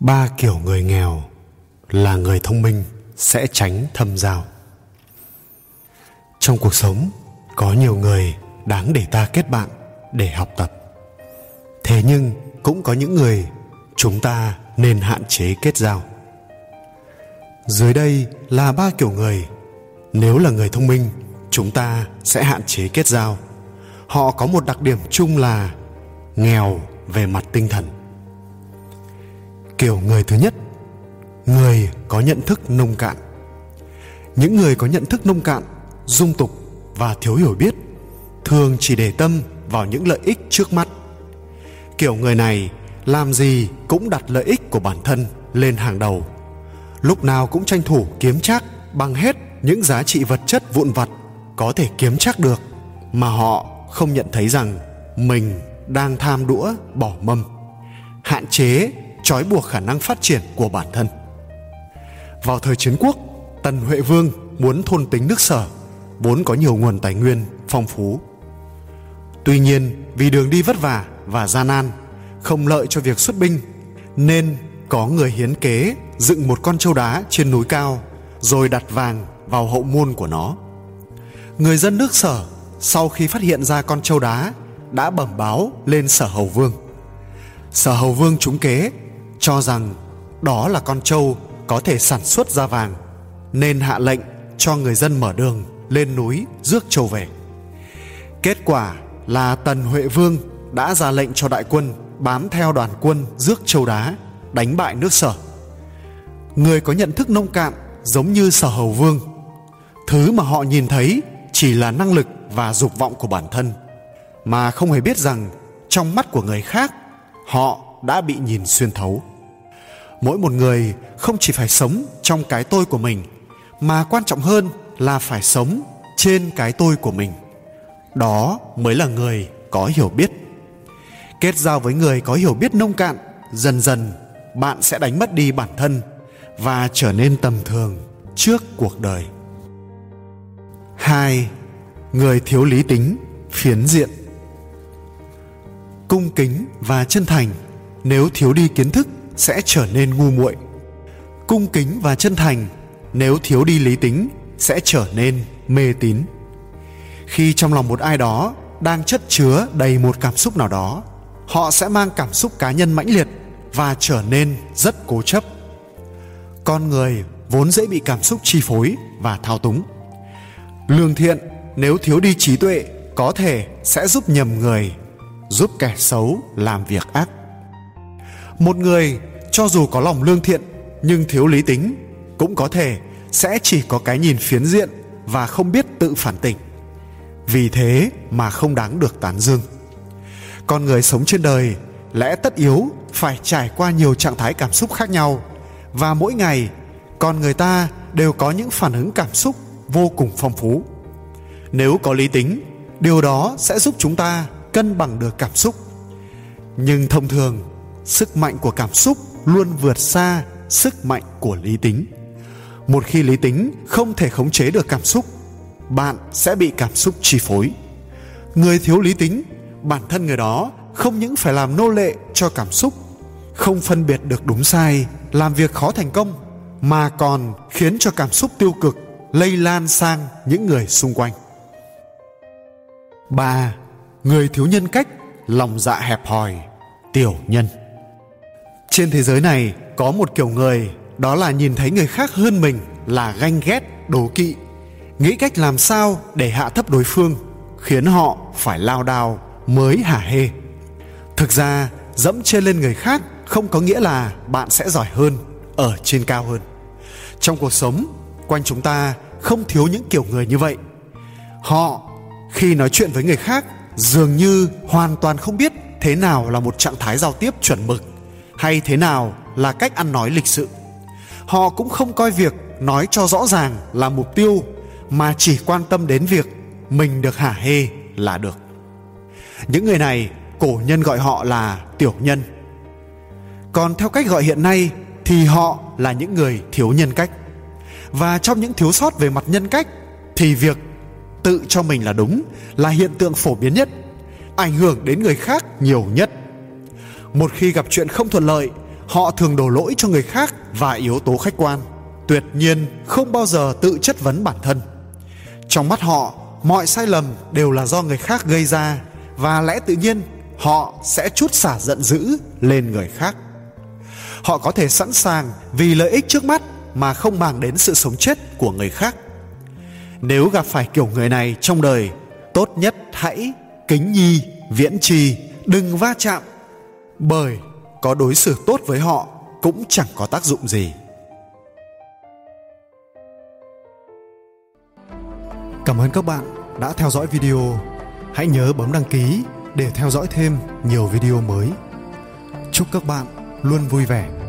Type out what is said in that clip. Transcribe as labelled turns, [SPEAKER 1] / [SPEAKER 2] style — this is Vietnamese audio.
[SPEAKER 1] ba kiểu người nghèo là người thông minh sẽ tránh thâm giao. Trong cuộc sống, có nhiều người đáng để ta kết bạn để học tập. Thế nhưng cũng có những người chúng ta nên hạn chế kết giao. Dưới đây là ba kiểu người. Nếu là người thông minh, chúng ta sẽ hạn chế kết giao. Họ có một đặc điểm chung là nghèo về mặt tinh thần kiểu người thứ nhất, người có nhận thức nông cạn. Những người có nhận thức nông cạn, dung tục và thiếu hiểu biết thường chỉ để tâm vào những lợi ích trước mắt. Kiểu người này làm gì cũng đặt lợi ích của bản thân lên hàng đầu. Lúc nào cũng tranh thủ kiếm chắc bằng hết những giá trị vật chất vụn vặt có thể kiếm chắc được mà họ không nhận thấy rằng mình đang tham đũa bỏ mâm hạn chế trói buộc khả năng phát triển của bản thân. Vào thời chiến quốc, tần huệ vương muốn thôn tính nước sở, vốn có nhiều nguồn tài nguyên phong phú. Tuy nhiên, vì đường đi vất vả và gian nan, không lợi cho việc xuất binh, nên có người hiến kế dựng một con trâu đá trên núi cao, rồi đặt vàng vào hậu môn của nó. Người dân nước sở sau khi phát hiện ra con trâu đá đã bẩm báo lên sở hầu vương. Sở hầu vương trúng kế cho rằng đó là con trâu có thể sản xuất ra vàng, nên hạ lệnh cho người dân mở đường lên núi rước trâu về. Kết quả là tần huệ vương đã ra lệnh cho đại quân bám theo đoàn quân rước châu đá, đánh bại nước sở. Người có nhận thức nông cạn giống như sở hầu vương. Thứ mà họ nhìn thấy chỉ là năng lực và dục vọng của bản thân, mà không hề biết rằng trong mắt của người khác, họ đã bị nhìn xuyên thấu mỗi một người không chỉ phải sống trong cái tôi của mình, mà quan trọng hơn là phải sống trên cái tôi của mình. Đó mới là người có hiểu biết. Kết giao với người có hiểu biết nông cạn, dần dần bạn sẽ đánh mất đi bản thân và trở nên tầm thường trước cuộc đời. Hai, người thiếu lý tính, phiến diện. Cung kính và chân thành, nếu thiếu đi kiến thức sẽ trở nên ngu muội. Cung kính và chân thành, nếu thiếu đi lý tính, sẽ trở nên mê tín. Khi trong lòng một ai đó đang chất chứa đầy một cảm xúc nào đó, họ sẽ mang cảm xúc cá nhân mãnh liệt và trở nên rất cố chấp. Con người vốn dễ bị cảm xúc chi phối và thao túng. Lương thiện, nếu thiếu đi trí tuệ, có thể sẽ giúp nhầm người, giúp kẻ xấu làm việc ác. Một người cho dù có lòng lương thiện, nhưng thiếu lý tính, cũng có thể sẽ chỉ có cái nhìn phiến diện và không biết tự phản tỉnh. Vì thế mà không đáng được tán dương. Con người sống trên đời, lẽ tất yếu phải trải qua nhiều trạng thái cảm xúc khác nhau. Và mỗi ngày, con người ta đều có những phản ứng cảm xúc vô cùng phong phú. Nếu có lý tính, điều đó sẽ giúp chúng ta cân bằng được cảm xúc. Nhưng thông thường, sức mạnh của cảm xúc luôn vượt xa sức mạnh của lý tính. Một khi lý tính không thể khống chế được cảm xúc, bạn sẽ bị cảm xúc chi phối. Người thiếu lý tính, bản thân người đó không những phải làm nô lệ cho cảm xúc, không phân biệt được đúng sai, làm việc khó thành công, mà còn khiến cho cảm xúc tiêu cực lây lan sang những người xung quanh. Ba, người thiếu nhân cách, lòng dạ hẹp hòi, tiểu nhân trên thế giới này có một kiểu người, đó là nhìn thấy người khác hơn mình là ganh ghét, đố kỵ. Nghĩ cách làm sao để hạ thấp đối phương, khiến họ phải lao đao, mới hả hê. Thực ra, dẫm trên lên người khác không có nghĩa là bạn sẽ giỏi hơn, ở trên cao hơn. Trong cuộc sống, quanh chúng ta không thiếu những kiểu người như vậy. Họ, khi nói chuyện với người khác, dường như hoàn toàn không biết thế nào là một trạng thái giao tiếp chuẩn mực hay thế nào là cách ăn nói lịch sự. Họ cũng không coi việc nói cho rõ ràng là mục tiêu, mà chỉ quan tâm đến việc mình được hả hê là được. Những người này, cổ nhân gọi họ là tiểu nhân. Còn theo cách gọi hiện nay, thì họ là những người thiếu nhân cách. Và trong những thiếu sót về mặt nhân cách, thì việc tự cho mình là đúng là hiện tượng phổ biến nhất, ảnh hưởng đến người khác nhiều nhất một khi gặp chuyện không thuận lợi, họ thường đổ lỗi cho người khác và yếu tố khách quan. Tuyệt nhiên không bao giờ tự chất vấn bản thân. Trong mắt họ, mọi sai lầm đều là do người khác gây ra và lẽ tự nhiên họ sẽ chút xả giận dữ lên người khác. Họ có thể sẵn sàng vì lợi ích trước mắt mà không mang đến sự sống chết của người khác. Nếu gặp phải kiểu người này trong đời, tốt nhất hãy kính nhi, viễn trì, đừng va chạm bởi có đối xử tốt với họ cũng chẳng có tác dụng gì. Cảm ơn các bạn đã theo dõi video. Hãy nhớ bấm đăng ký để theo dõi thêm nhiều video mới. Chúc các bạn luôn vui vẻ.